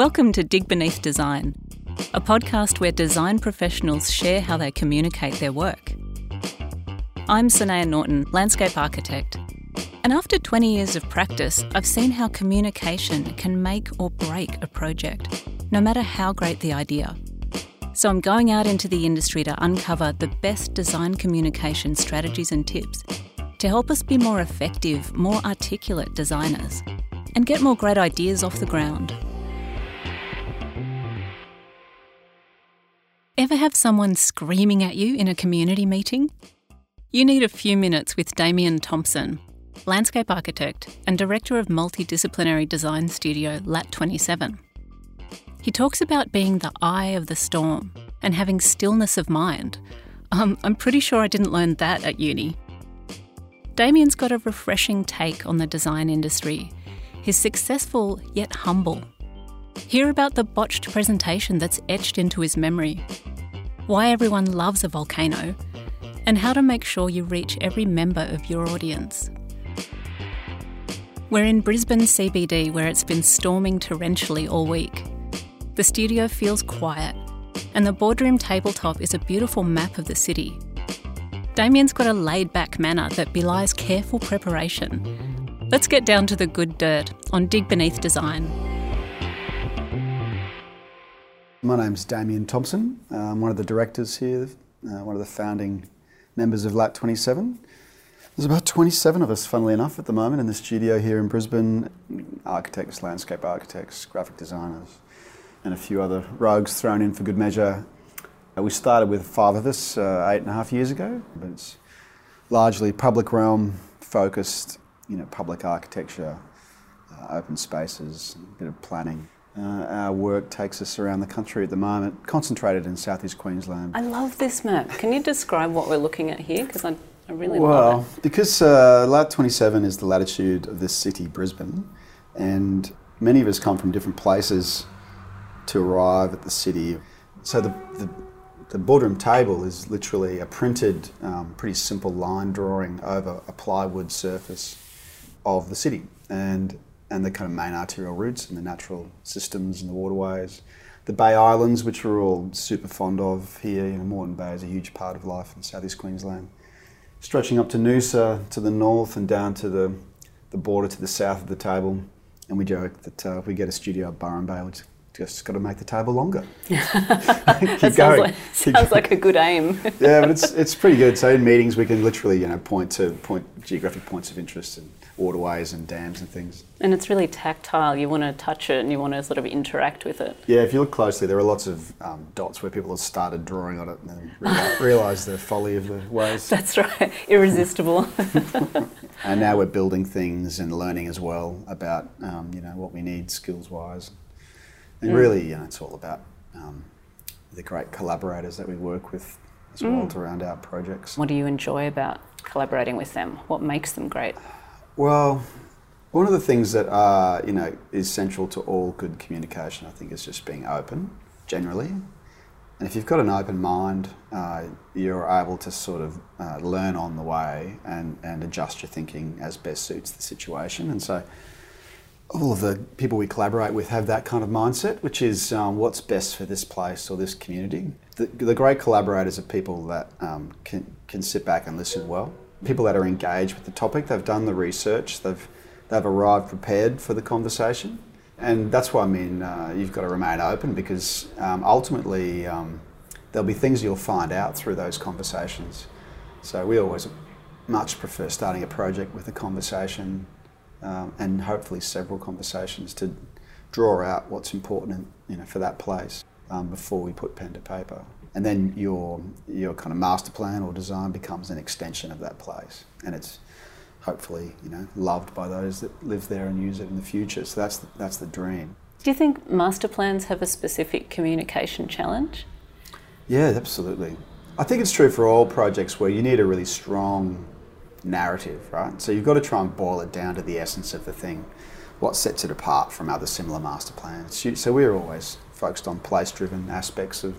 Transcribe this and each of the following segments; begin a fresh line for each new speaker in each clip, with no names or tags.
Welcome to Dig Beneath Design, a podcast where design professionals share how they communicate their work. I'm Sanaya Norton, landscape architect. And after 20 years of practice, I've seen how communication can make or break a project, no matter how great the idea. So I'm going out into the industry to uncover the best design communication strategies and tips to help us be more effective, more articulate designers and get more great ideas off the ground. Ever have someone screaming at you in a community meeting? You need a few minutes with Damien Thompson, landscape architect and director of multidisciplinary design studio Lat27. He talks about being the eye of the storm and having stillness of mind. Um, I'm pretty sure I didn't learn that at uni. Damien's got a refreshing take on the design industry. He's successful yet humble. Hear about the botched presentation that's etched into his memory, why everyone loves a volcano, and how to make sure you reach every member of your audience. We're in Brisbane CBD where it's been storming torrentially all week. The studio feels quiet, and the boardroom tabletop is a beautiful map of the city. Damien's got a laid back manner that belies careful preparation. Let's get down to the good dirt on Dig Beneath Design.
My name's Damien Thompson. I'm one of the directors here, uh, one of the founding members of LAT 27. There's about 27 of us, funnily enough, at the moment in the studio here in Brisbane architects, landscape architects, graphic designers, and a few other rogues thrown in for good measure. Uh, we started with five of us uh, eight and a half years ago, but it's largely public realm focused, you know, public architecture, uh, open spaces, a bit of planning. Uh, our work takes us around the country at the moment, concentrated in southeast Queensland.
I love this map. Can you describe what we're looking at here? Because I, I really
well,
love it.
because uh, lat 27 is the latitude of this city, Brisbane, and many of us come from different places to arrive at the city. So the, the, the boardroom table is literally a printed, um, pretty simple line drawing over a plywood surface of the city. And and the kind of main arterial routes and the natural systems and the waterways. The Bay Islands, which we're all super fond of here, you know, Moreton Bay is a huge part of life in southeast Queensland. Stretching up to Noosa to the north and down to the, the border to the south of the table. And we joke that uh, if we get a studio at Byron Bay, we just got to make the table longer.
that sounds, like, sounds like, a good aim.
yeah, but it's, it's pretty good. So in meetings, we can literally you know point to point geographic points of interest and waterways and dams and things.
And it's really tactile. You want to touch it and you want to sort of interact with it.
Yeah, if you look closely, there are lots of um, dots where people have started drawing on it and then realise the folly of the ways.
That's right, irresistible.
and now we're building things and learning as well about um, you know what we need skills wise. And mm. really, you know, it's all about um, the great collaborators that we work with as well mm. around our projects.
What do you enjoy about collaborating with them? What makes them great?
Well, one of the things that are, you know, is central to all good communication, I think, is just being open generally. And if you've got an open mind, uh, you're able to sort of uh, learn on the way and, and adjust your thinking as best suits the situation. And so, all of the people we collaborate with have that kind of mindset, which is um, what's best for this place or this community. The, the great collaborators are people that um, can, can sit back and listen well people that are engaged with the topic. They've done the research. They've they've arrived prepared for the conversation, and that's why I mean uh, you've got to remain open because um, ultimately um, there'll be things you'll find out through those conversations. So we always much prefer starting a project with a conversation um, and hopefully several conversations to draw out what's important in, you know, for that place um, before we put pen to paper and then your your kind of master plan or design becomes an extension of that place, and it's hopefully you know loved by those that live there and use it in the future. So that's the, that's the dream.
Do you think master plans have a specific communication challenge?
Yeah, absolutely. I think it's true for all projects where you need a really strong narrative, right? So you've got to try and boil it down to the essence of the thing. What sets it apart from other similar master plans? So we're always focused on place-driven aspects of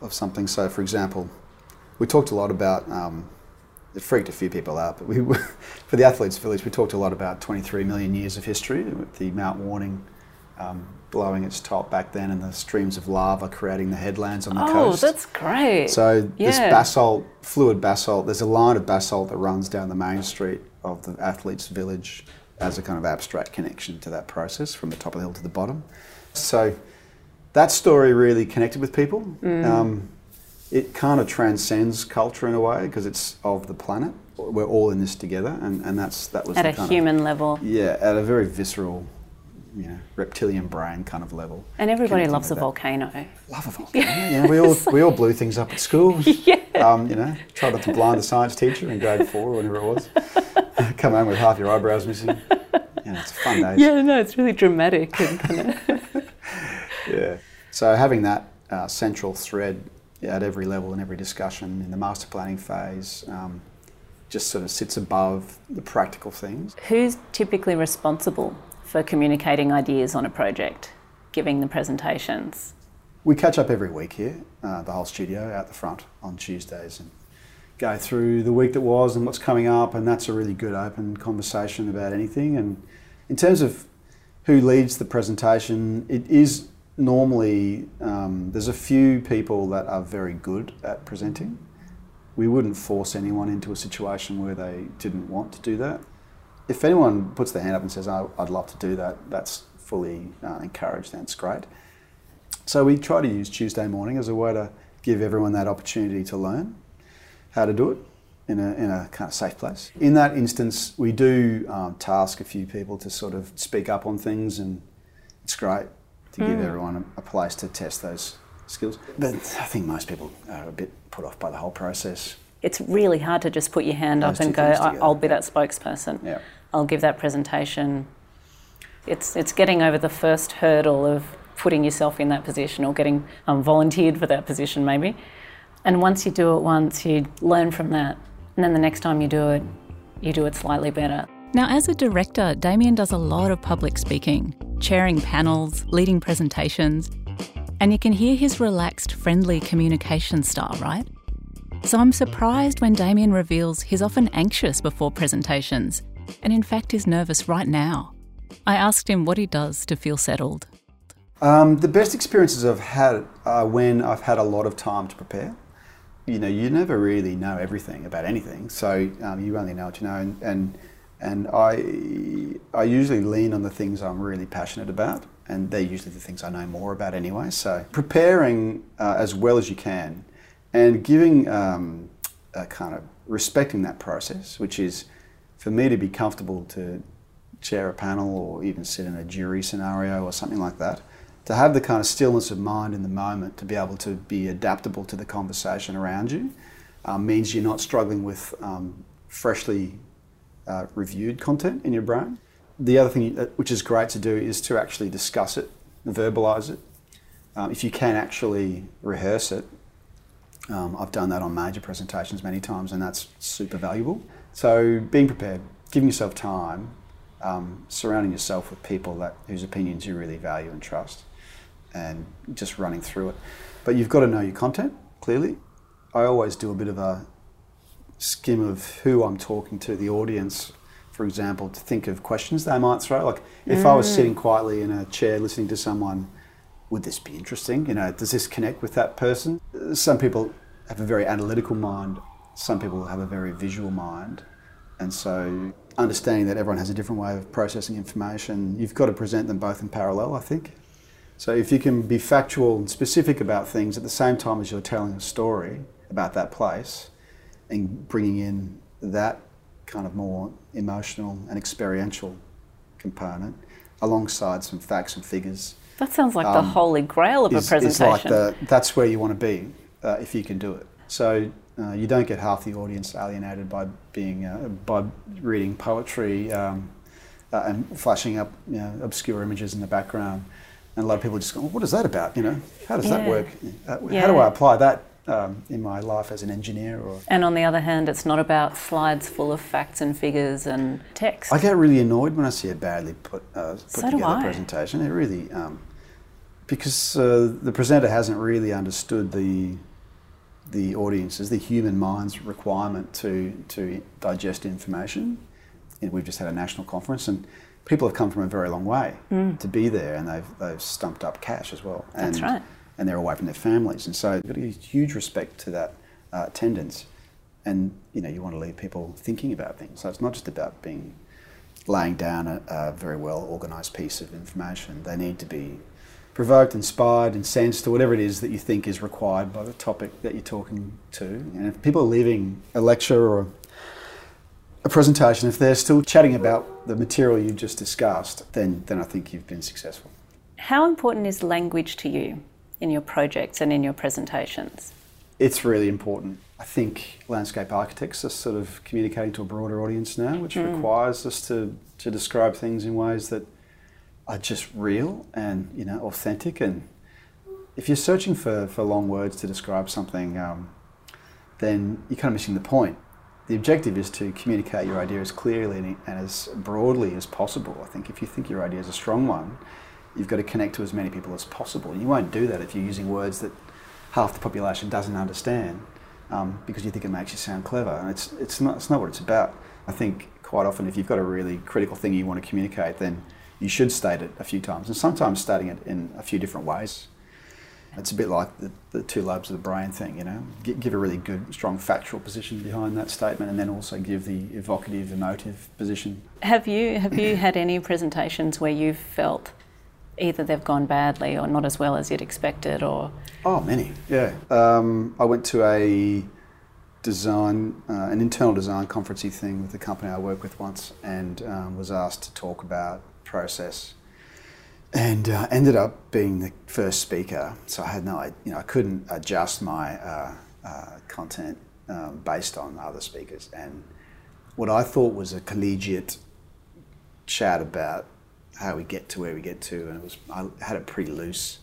of something. So, for example, we talked a lot about. Um, it freaked a few people out, but we for the athletes' village, we talked a lot about 23 million years of history with the Mount Warning um, blowing its top back then, and the streams of lava creating the headlands on the
Oh,
coast.
Oh, that's great.
So this basalt, fluid basalt, there's a line of basalt that runs down the main street of the athletes' village as a kind of abstract connection to that process from the top of the hill to the bottom. So that story really connected with people.
Mm.
Um, it kind of transcends culture in a way because it's of the planet. We're all in this together, and, and that's that was
At a human level.
Yeah, at a very visceral, you know, reptilian brain kind of level.
And everybody loves a
that.
volcano.
Love a volcano. Yeah, we all we all blew things up at school.
Yeah.
Um, you know, tried not to blind the science teacher in grade four or whatever it was. Come home with half your eyebrows missing. Know, it's fun days.
Yeah, no, it's really dramatic and kind of.
Yeah. So having that uh, central thread at every level in every discussion in the master planning phase um, just sort of sits above the practical things.
Who's typically responsible for communicating ideas on a project, giving the presentations?
We catch up every week here, uh, the whole studio out the front on Tuesdays, and go through the week that was and what's coming up, and that's a really good open conversation about anything. And in terms of who leads the presentation, it is normally um, there's a few people that are very good at presenting. We wouldn't force anyone into a situation where they didn't want to do that. If anyone puts their hand up and says, oh, "I'd love to do that," that's fully uh, encouraged. That's great. So we try to use Tuesday morning as a way to give everyone that opportunity to learn how to do it in a, in a kind of safe place. In that instance, we do um, task a few people to sort of speak up on things, and it's great to give everyone a, a place to test those skills. But I think most people are a bit put off by the whole process.
It's really hard to just put your hand
Those
up and go, "I-
together.
I'll be that spokesperson.
Yeah.
I'll give that presentation. It's, it's getting over the first hurdle of putting yourself in that position or getting um, volunteered for that position, maybe. And once you do it once, you learn from that. And then the next time you do it, you do it slightly better.
Now, as a director, Damien does a lot of public speaking, chairing panels, leading presentations, and you can hear his relaxed, friendly communication style, right? So I'm surprised when Damien reveals he's often anxious before presentations, and in fact is nervous right now. I asked him what he does to feel settled.
Um, the best experiences I've had are when I've had a lot of time to prepare. You know, you never really know everything about anything, so um, you only know what you know. And, and and I I usually lean on the things I'm really passionate about, and they're usually the things I know more about anyway. So preparing uh, as well as you can, and giving um, a kind of respecting that process, which is for me to be comfortable to chair a panel or even sit in a jury scenario or something like that, to have the kind of stillness of mind in the moment to be able to be adaptable to the conversation around you um, means you're not struggling with um, freshly uh, reviewed content in your brain. The other thing that, which is great to do is to actually discuss it, verbalize it. Um, if you can actually rehearse it, um, I've done that on major presentations many times, and that's super valuable. So being prepared, giving yourself time, um, surrounding yourself with people that whose opinions you really value and trust, and just running through it. But you've got to know your content clearly. I always do a bit of a skim of who I'm talking to, the audience, for example, to think of questions they might throw. Like if I was mm. sitting quietly in a chair listening to someone, would this be interesting? You know, does this connect with that person? Some people have a very analytical mind. Some people have a very visual mind. And so understanding that everyone has a different way of processing information, you've got to present them both in parallel, I think. So if you can be factual and specific about things at the same time as you're telling a story about that place and bringing in that kind of more emotional and experiential component alongside some facts and figures
That sounds like the
Um,
holy grail of a presentation.
is like the, that's where you want to be uh, if you can do it. So uh, you don't get half the audience alienated by being uh, by reading poetry um, uh, and flashing up you know, obscure images in the background. And a lot of people just go, well, "What is that about? You know, how does that work? Uh, How do I apply that um, in my life as an engineer?" Or
and on the other hand, it's not about slides full of facts and figures and text.
I get really annoyed when I see a badly put, uh, put
So do
together
I.
presentation. It really, um, because uh, the presenter hasn't really understood the the audience's, the human mind's requirement to to digest information. know, we've just had a national conference and people have come from a very long way to be there and they've, they've stumped up cash as well. And,
That's right.
And they're away from their families. And so, you've got to give huge respect to that uh, attendance. And, you know, you want to leave people thinking about things. So, it's not just about being laying down a, a very well organised piece of information. They need to be provoked, inspired, incensed, or whatever it is that you think is required by the topic that you're talking to. And if people are leaving a lecture or a presentation, if they're still chatting about the material you just discussed, then, then I think you've been successful.
How important is language to you in your projects and in your presentations?
It's really important. I think landscape architects are sort of communicating to a broader audience now, which requires us to, to describe things in ways that are just real and you know authentic. And if you're searching for, for long words to describe something, um, then you're kind of missing the point. The objective is to communicate your idea as clearly and as broadly as possible. I think if you think your idea is a strong one, you've got to connect to as many people as possible. You won't do that if you're using words that half the population doesn't understand um, because you think it makes you sound clever. And it's, it's, not, it's not what it's about. I think quite often, if you've got a really critical thing you want to communicate, then you should state it a few times, and sometimes stating it in a few different ways. It's a bit like the, the two lobes of the brain thing, you know. G- give a really good, strong factual position behind that statement, and then also give the evocative, emotive position.
Have you have you had any presentations where you've felt either they've gone badly or not as well as you'd expected, or
Oh, many, yeah. Um, I went to a design, uh, an internal design conferencey thing with the company I work with once, and um, was asked to talk about process, and uh, ended up being the first speaker. So I had no, I- you know, I couldn't adjust my uh, uh, content um, based on other speakers, and what I thought was a collegiate chat about how we get to where we get to, and it was I had a pretty loose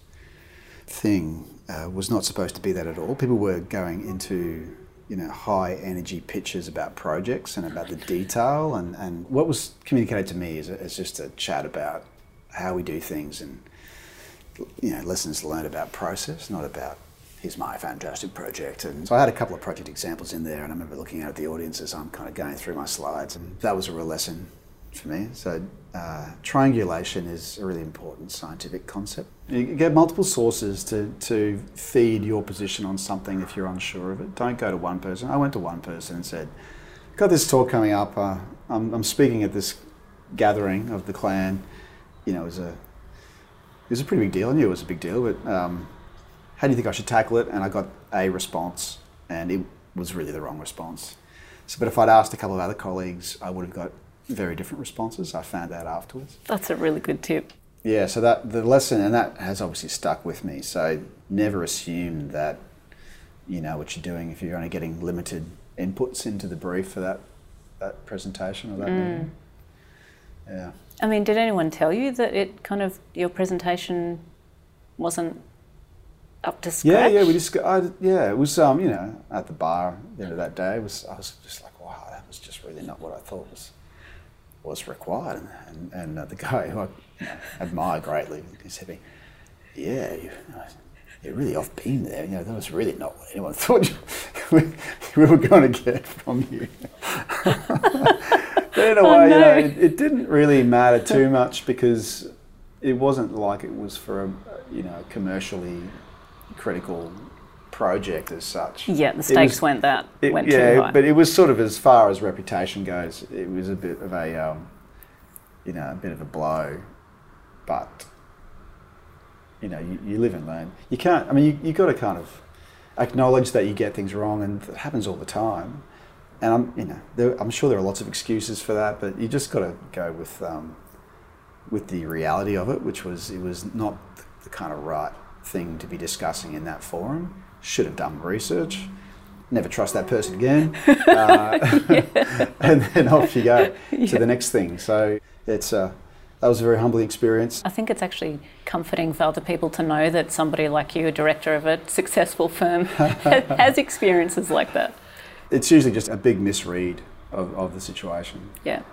thing uh, was not supposed to be that at all. People were going into you know high energy pitches about projects and about the detail, and, and what was communicated to me is, is just a chat about how we do things and you know lessons learned about process, not about here's my fantastic project. And so I had a couple of project examples in there, and I remember looking out at the audience as I'm kind of going through my slides, and that was a real lesson for me. So uh, triangulation is a really important scientific concept. You get multiple sources to, to feed your position on something if you're unsure of it. Don't go to one person. I went to one person and said, got this talk coming up. Uh, I'm, I'm speaking at this gathering of the clan. You know, it was a, it was a pretty big deal. I knew it was a big deal, but um, how do you think I should tackle it? And I got a response, and it was really the wrong response. So, but if I'd asked a couple of other colleagues, I would have got very different responses. I found out afterwards.
that's a really good tip.
Yeah, so that the lesson, and that has obviously stuck with me. So never assume that you know what you're doing if you're only getting limited inputs into the brief for that that presentation or that meeting. Yeah.
I mean, did anyone tell you that it kind of your presentation wasn't up to scratch?
Yeah, yeah, we just, I, yeah, it was, um, you know, at the bar at the end of that day, it was, I was just like, wow, that was just really not what I thought was was required. And, and, uh, the guy who I admire greatly, he said to me, yeah, you, you're really off beam there. You know, that was really not what anyone thought you, we, we were going to get from you. but in a way, you know, it, it didn't really matter too much because it wasn't like it was for a, you know, commercially critical project as such.
Yeah, the stakes
was-
went that
it-
went
yeah,
too high.
but it was sort of as far as reputation goes, it was a bit of a, um, you know, a bit of a blow. But you know, you, you live and learn. You can't. I mean, you you got to kind of acknowledge that you get things wrong, and it happens all the time. And I'm, you know, there, I'm sure there are lots of excuses for that, but you just got to go with um, with the reality of it, which was it was not the kind of right thing to be discussing in that forum. Should have done research. Never trust that person again. Uh, and then off you go to the next thing. So it's uh, that was a very humbling experience.
I think it's actually comforting for other people to know that somebody like you, a director of a successful firm, has experiences like that.
It's usually just a big misread of, of the situation.
Yeah.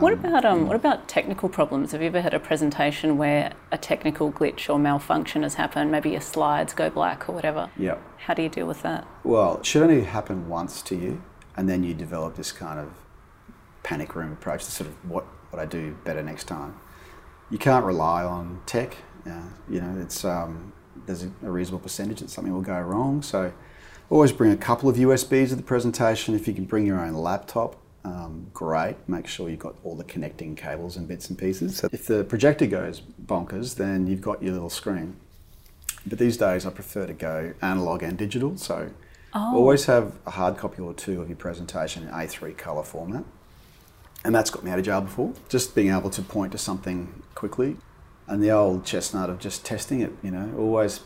what about um, what about technical problems? Have you ever had a presentation where a technical glitch or malfunction has happened? Maybe your slides go black or whatever.
Yeah.
How do you deal with that?
Well, it should only happen once to you, and then you develop this kind of panic room approach. To sort of what what I do better next time. You can't rely on tech. Uh, you know, it's um, there's a, a reasonable percentage that something will go wrong. So always bring a couple of USBs to the presentation. If you can bring your own laptop, um, great. Make sure you've got all the connecting cables and bits and pieces. So if the projector goes bonkers, then you've got your little screen. But these days, I prefer to go analog and digital. So
Oh.
always have a hard copy or two of your presentation in A3 colour format. And that's got me out of jail before. Just being able to point to something quickly. And the old chestnut of just testing it, you know, always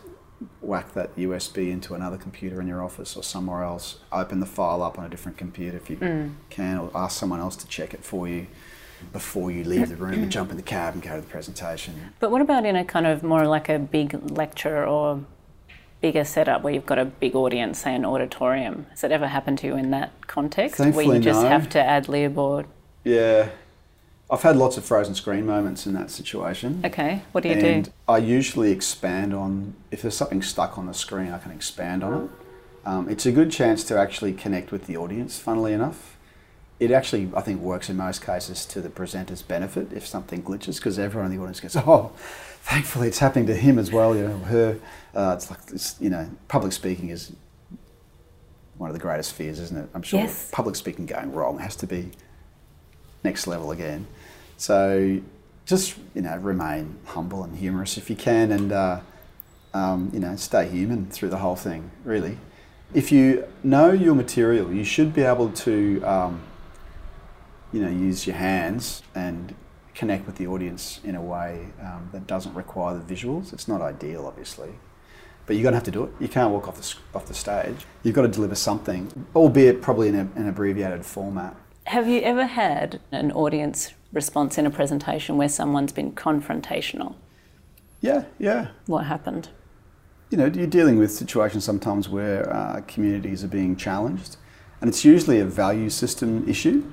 whack that USB into another computer in your office or somewhere else. Open the file up on a different computer if you mm. can, or ask someone else to check it for you before you leave the room and jump in the cab and go to the presentation.
But what about in a kind of more like a big lecture or bigger setup where you've got a big audience, say an auditorium? Has it ever happened to you in that context where you just
no.
have to ad lib or
Yeah. I've had lots of frozen screen moments in that situation.
okay, what do you
and
do?
I usually expand on if there's something stuck on the screen, I can expand on it. Um, it's a good chance to actually connect with the audience. Funnily enough, it actually I think works in most cases to the presenter's benefit if something glitches because everyone in the audience goes, "Oh, thankfully it's happening to him as well." You know, her. Uh, it's like it's, you know, public speaking is one of the greatest fears, isn't it? I'm sure
Yes.
public speaking going wrong has to be next level again. So just you know remain humble and humorous if you can, and uh, um, you know stay human through the whole thing. Really, if you know your material, you should be able to um, you know use your hands and connect with the audience in a way um, that doesn't require the visuals. It's not ideal, obviously. But you're going to have to do it. You can't walk off the, off the stage. You've got to deliver something, albeit probably in a, an abbreviated format.
Have you ever had an audience response in a presentation where someone's been confrontational?
Yeah, yeah.
What happened?
you know, you're dealing with situations sometimes where uh, communities are being challenged, and it's usually a value system issue.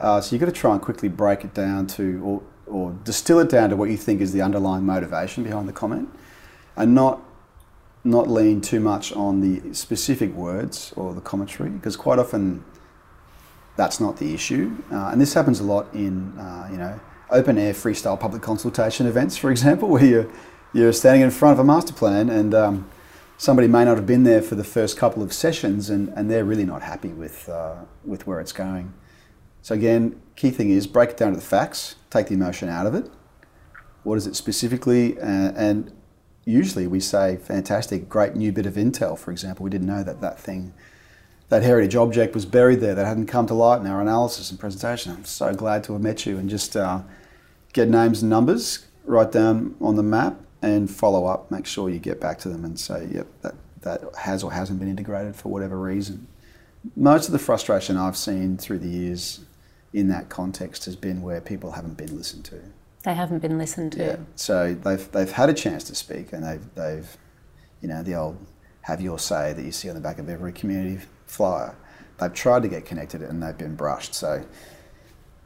Uh, so you've got to try and quickly break it down to, or, or distill it down to what you think is the underlying motivation behind the comment, and not not lean too much on the specific words or the commentary, because quite often that's not the issue. Uh, and this happens a lot in, uh, you know, open air freestyle public consultation events, for example, where you're, you're standing in front of a master plan and um, somebody may not have been there for the first couple of sessions and, and they're really not happy with, uh, with where it's going. So again, key thing is break it down to the facts, take the emotion out of it. What is it specifically? And usually we say, fantastic, great new bit of intel, for example. We didn't know that that thing that heritage object was buried there that hadn't come to light in our analysis and presentation. I'm so glad to have met you and just uh, get names and numbers, write down on the map, and follow up. Make sure you get back to them and say, yep, that, that has or hasn't been integrated for whatever reason. Most of the frustration I've seen through the years in that context has been where people haven't been listened to.
They haven't been listened to.
Yeah. So they've they've had a chance to speak, and they've they've, you know, the old have your say that you see on the back of every community flyer. They've tried to get connected, and they've been brushed. So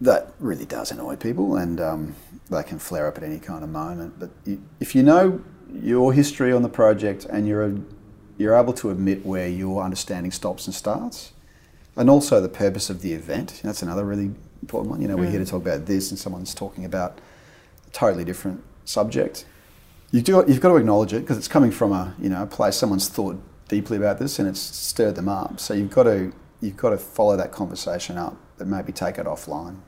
that really does annoy people, and um, they can flare up at any kind of moment. But you, if you know your history on the project, and you're a, you're able to admit where your understanding stops and starts, and also the purpose of the event. That's another really important one. You know, we're here to talk about this, and someone's talking about a totally different subject. You do, you've got to acknowledge it because it's coming from a you know a place someone's thought deeply about this and it's stirred them up. So you've got to you've got to follow that conversation up, but maybe take it offline,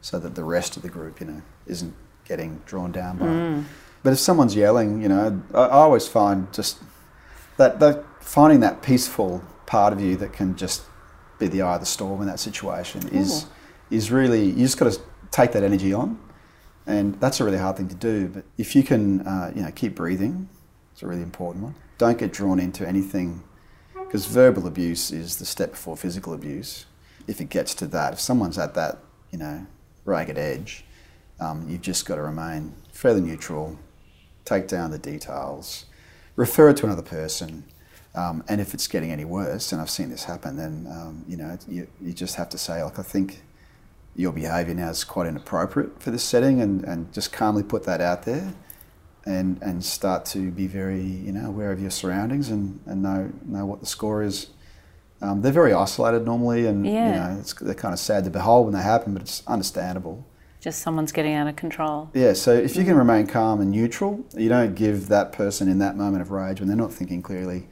so that the rest of the group you know isn't getting drawn down by. it. But if someone's yelling, you know, I, I always find just that that finding that peaceful part of you that can just be the eye of the storm in that situation is is really you just got to take that energy on, and that's a really hard thing to do. But if you can, uh, you know, keep breathing, it's a really important one. Don't get drawn into anything because verbal abuse is the step before physical abuse. If it gets to that, if someone's at that, you know, ragged edge, um, you've just got to remain fairly neutral, take down the details, refer it to another person. Um, and if it's getting any worse, and I've seen this happen, then um, you know you, you just have to say, like, I think your behaviour now is quite inappropriate for this setting, and, and just calmly put that out there, and and start to be very you know aware of your surroundings and, and know know what the score is Um, they're very isolated normally, and
Yeah.
you know, it's, they're kind of sad to behold when they happen, but it's understandable.
Just someone's getting out of control.
Yeah, so if you can remain calm and neutral, you don't give that person in that moment of rage when they're not thinking clearly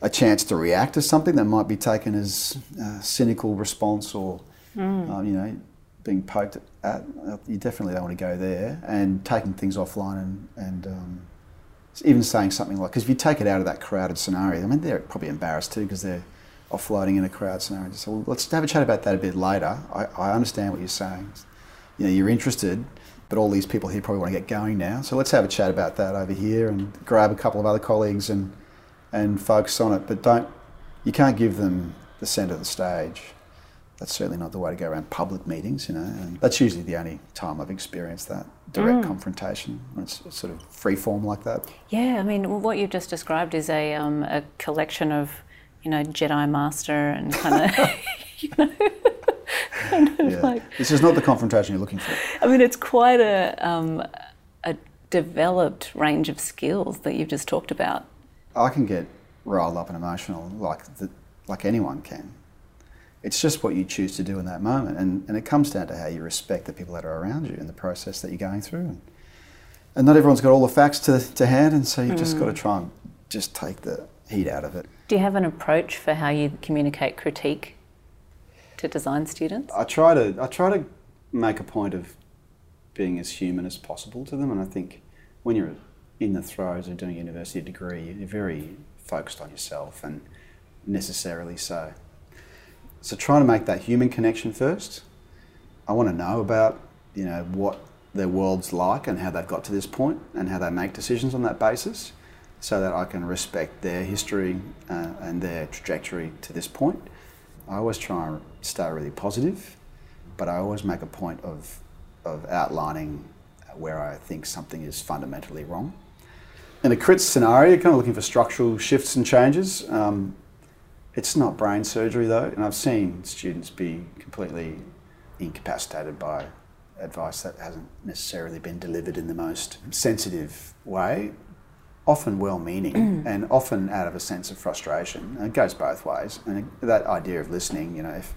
a chance to react to something that might be taken as a cynical response or, um, you know, being poked at. You definitely don't want to go there. And taking things offline and, and um, even saying something like, because if you take it out of that crowded scenario, I mean, they're probably embarrassed too because they're offloading in a crowd scenario. Say, well, let's have a chat about that a bit later. I, I understand what you're saying. You know, you're interested, but all these people here probably want to get going now. So let's have a chat about that over here and grab a couple of other colleagues and and focus on it. But don't, you can't give them the centre of the stage. That's certainly not the way to go around public meetings, you know. And that's usually the only time I've experienced that direct confrontation when it's sort of free form like that.
Yeah, I mean, what you've just described is a, um, a collection of, you know, Jedi Master and kind of, you know, kind of
Yeah.
like,
this is not the confrontation you're looking for.
I mean, it's quite a, um, a developed range of skills that you've just talked about.
I can get riled up and emotional like the, like anyone can. It's just what you choose to do in that moment, and, and it comes down to how you respect the people that are around you and the process that you're going through. And, and not everyone's got all the facts to, to hand, and so you've just got to mm. try and just take the heat out of it.
Do you have an approach for how you communicate critique to design students?
I try to I try to make a point of being as human as possible to them, and I think when you're in the throes of doing a university degree, you're very focused on yourself, and necessarily so. So trying to make that human connection first. I want to know about you know what their world's like and how they've got to this point and how they make decisions on that basis, so that I can respect their history uh, and their trajectory to this point. I always try and stay really positive, but I always make a point of of outlining where I think something is fundamentally wrong. In a crit scenario, kind of looking for structural shifts and changes. Um, it's not brain surgery though, and I've seen students be completely incapacitated by advice that hasn't necessarily been delivered in the most sensitive way, often well meaning and often out of a sense of frustration. And it goes both ways. And that idea of listening, you know, if,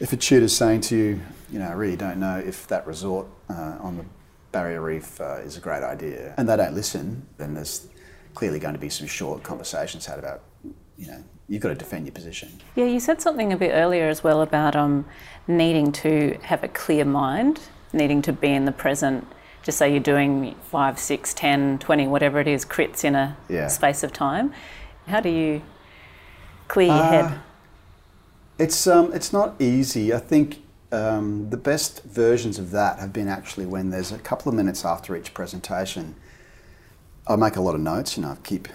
if a tutor's saying to you, you know, I really don't know if that resort uh, on the barrier reef uh, is a great idea, and they don't listen, then there's clearly going to be some short conversations had about, you know, you've got to defend your position.
Yeah, you said something a bit earlier as well about um, needing to have a clear mind, needing to be in the present. Just say you're doing five, six, ten, twenty, whatever it is, crits in a
Yeah.
space of time. How do you clear your
Uh,
head?
It's um, it's not easy. I think um, the best versions of that have been actually when there's a couple of minutes after each presentation. I make a lot of notes. You know, I keep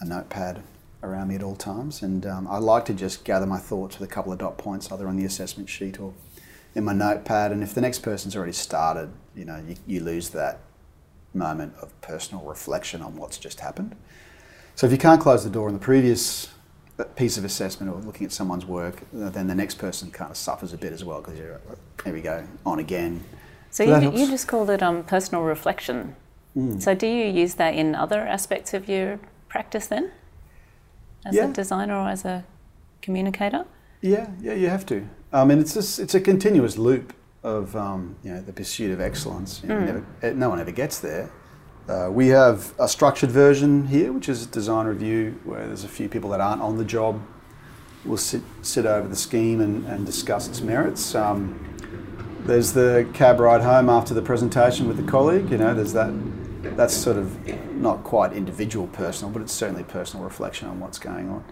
a notepad around me at all times, and um, I like to just gather my thoughts with a couple of dot points, either on the assessment sheet or in my notepad. And if the next person's already started, you know, you, you lose that moment of personal reflection on what's just happened. So if you can't close the door on the previous piece of assessment or looking at someone's work, uh, then the next person kind of suffers a bit as well because you're, here we go, on again.
So
that
you, you just called it um, personal reflection.
Mm.
So do you use that in other aspects of your practice then? As
Yeah.
a designer or as a communicator?
Yeah, yeah, you have to. I mean, it's just, it's a continuous loop of um, you know the pursuit of excellence. You know, never, eh, no one ever gets there. Uh, we have a structured version here, which is a design review, where there's a few people that aren't on the job. We'll sit sit over the scheme and, and discuss its merits. Um, there's the cab ride home after the presentation with the colleague. You know, there's that. That's sort of not quite individual personal, but it's certainly personal reflection on what's going on.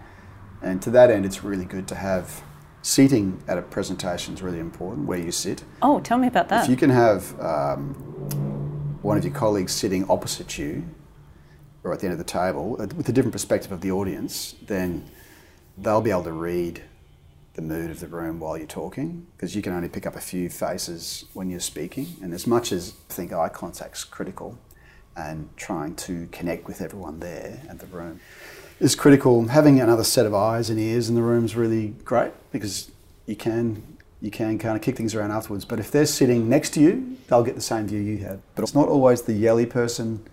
And to that end, it's really good to have seating at a presentation is really important. Where you sit,
Oh, tell me about that.
if you can have um, one of your colleagues sitting opposite you or at the end of the table uh, with a different perspective of the audience, then they'll be able to read the mood of the room while you're talking because you can only pick up a few faces when you're speaking. And as much as I think eye contact's critical and trying to connect with everyone there at the room is critical, having another set of eyes and ears in the room is really great because you can you can kind of kick things around afterwards. But if they're sitting next to you, they'll get the same view you had. But it's not always the yelly person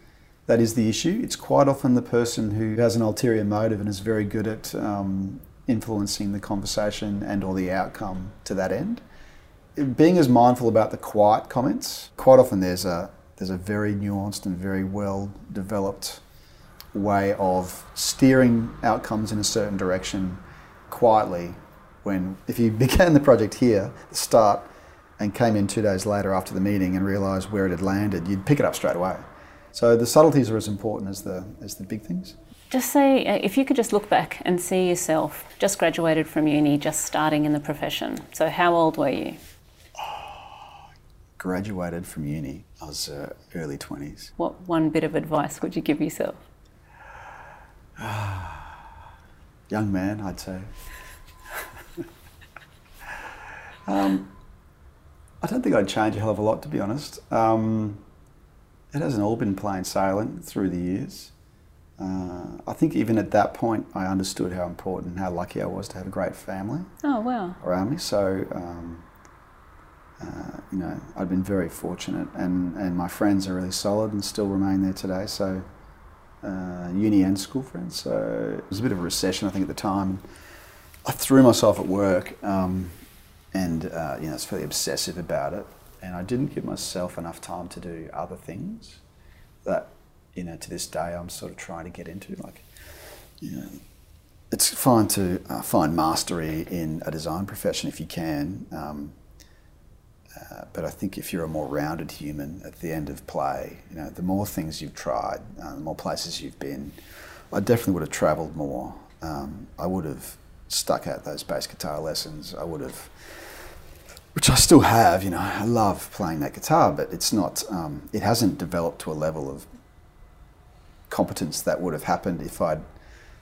that is the issue. It's quite often the person who has an ulterior motive and is very good at um, influencing the conversation and or the outcome to that end. Being as mindful about the quiet comments, quite often there's a there's a very nuanced and very well developed way of steering outcomes in a certain direction quietly when if you began the project here the start and came in two days later after the meeting and realised where it had landed you'd pick it up straight away. So the subtleties are as important as the as the big things.
Just say uh, if you could just look back and see yourself just graduated from uni just starting in the profession. So how old were you
graduated from uni i was uh, early 20s
what one bit of advice would you give yourself
young man, I'd say. um, I don't think I'd change a hell of a lot, to be honest. Um, it hasn't all been plain sailing through the years. Uh, I think even at that point, I understood how important how lucky I was to have a great family.
Oh wow!
Around me, so um, uh, you know, I've been very fortunate, and, and my friends are really solid and still remain there today. So uh, uni and school friends. So it was a bit of a recession, I think, at the time. I threw myself at work, um, and uh, you know, I was fairly obsessive about it, and I didn't give myself enough time to do other things that, you know, to this day I'm sort of trying to get into. Like, you know, it's fine to uh, find mastery in a design profession if you can. Um, uh, but I think if you're a more rounded human at the end of play, you know, the more things you've tried, uh, the more places you've been, I definitely would have travelled more. Um, I would have stuck out those bass guitar lessons. I would have, which I still have. You know, I love playing that guitar, but it's not. Um, it hasn't developed to a level of competence that would have happened if I'd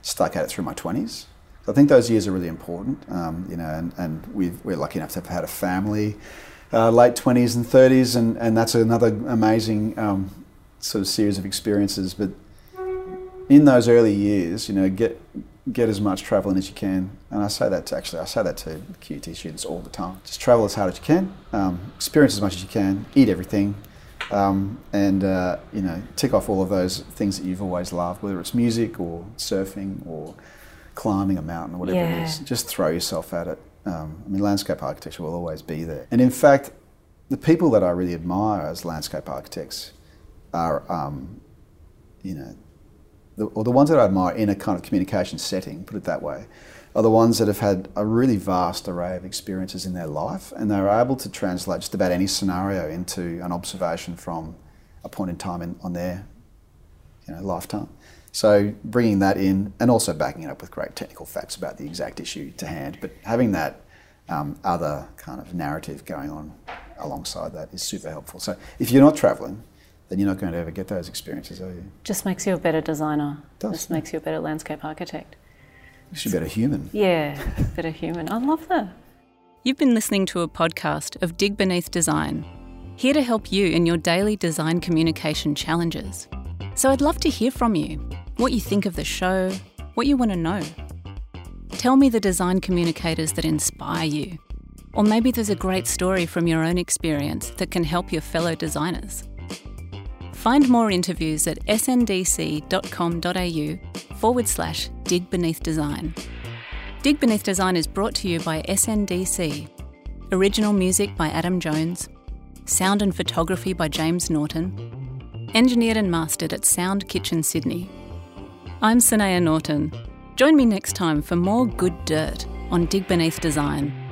stuck at it through my twenties. I think those years are really important. Um, you know, and, and we are lucky enough to have had a family uh, late 20s and 30s, and, and that's another amazing um, sort of series of experiences. But in those early years, you know, get get as much traveling as you can, and I say that to actually I say that to QT students all the time. Just travel as hard as you can, um, experience as much as you can, eat everything, um, and uh, you know, tick off all of those things that you've always loved, whether it's music or surfing or climbing a mountain or whatever yeah. it is. Just throw yourself at it. Um, I mean, landscape architecture will always be there. And in fact, the people that I really admire as landscape architects are, um, you know, the, or the ones that I admire in a kind of communication setting, put it that way, are the ones that have had a really vast array of experiences in their life and they're able to translate just about any scenario into an observation from a point in time in, on their you know, lifetime. So bringing that in and also backing it up with great technical facts about the exact issue to hand, but having that um, other kind of narrative going on alongside that is super helpful. So if you're not travelling, then you're not going to ever get those experiences, are you?
Just makes you a better designer. It does. Just makes you a better landscape architect.
Makes you a better human.
Yeah, better human. I love that.
You've been listening to a podcast of Dig Beneath Design, here to help you in your daily design communication challenges. So I'd love to hear from you what you think of the show, what you want to know. Tell me the design communicators that inspire you. Or maybe there's a great story from your own experience that can help your fellow designers. Find more interviews at sndc.com.au forward slash dig beneath design. Dig Beneath Design is brought to you by SNDC. Original music by Adam Jones. Sound and photography by James Norton. Engineered and mastered at Sound Kitchen Sydney. I'm Sanaya Norton. Join me next time for more good dirt on Dig Beneath Design.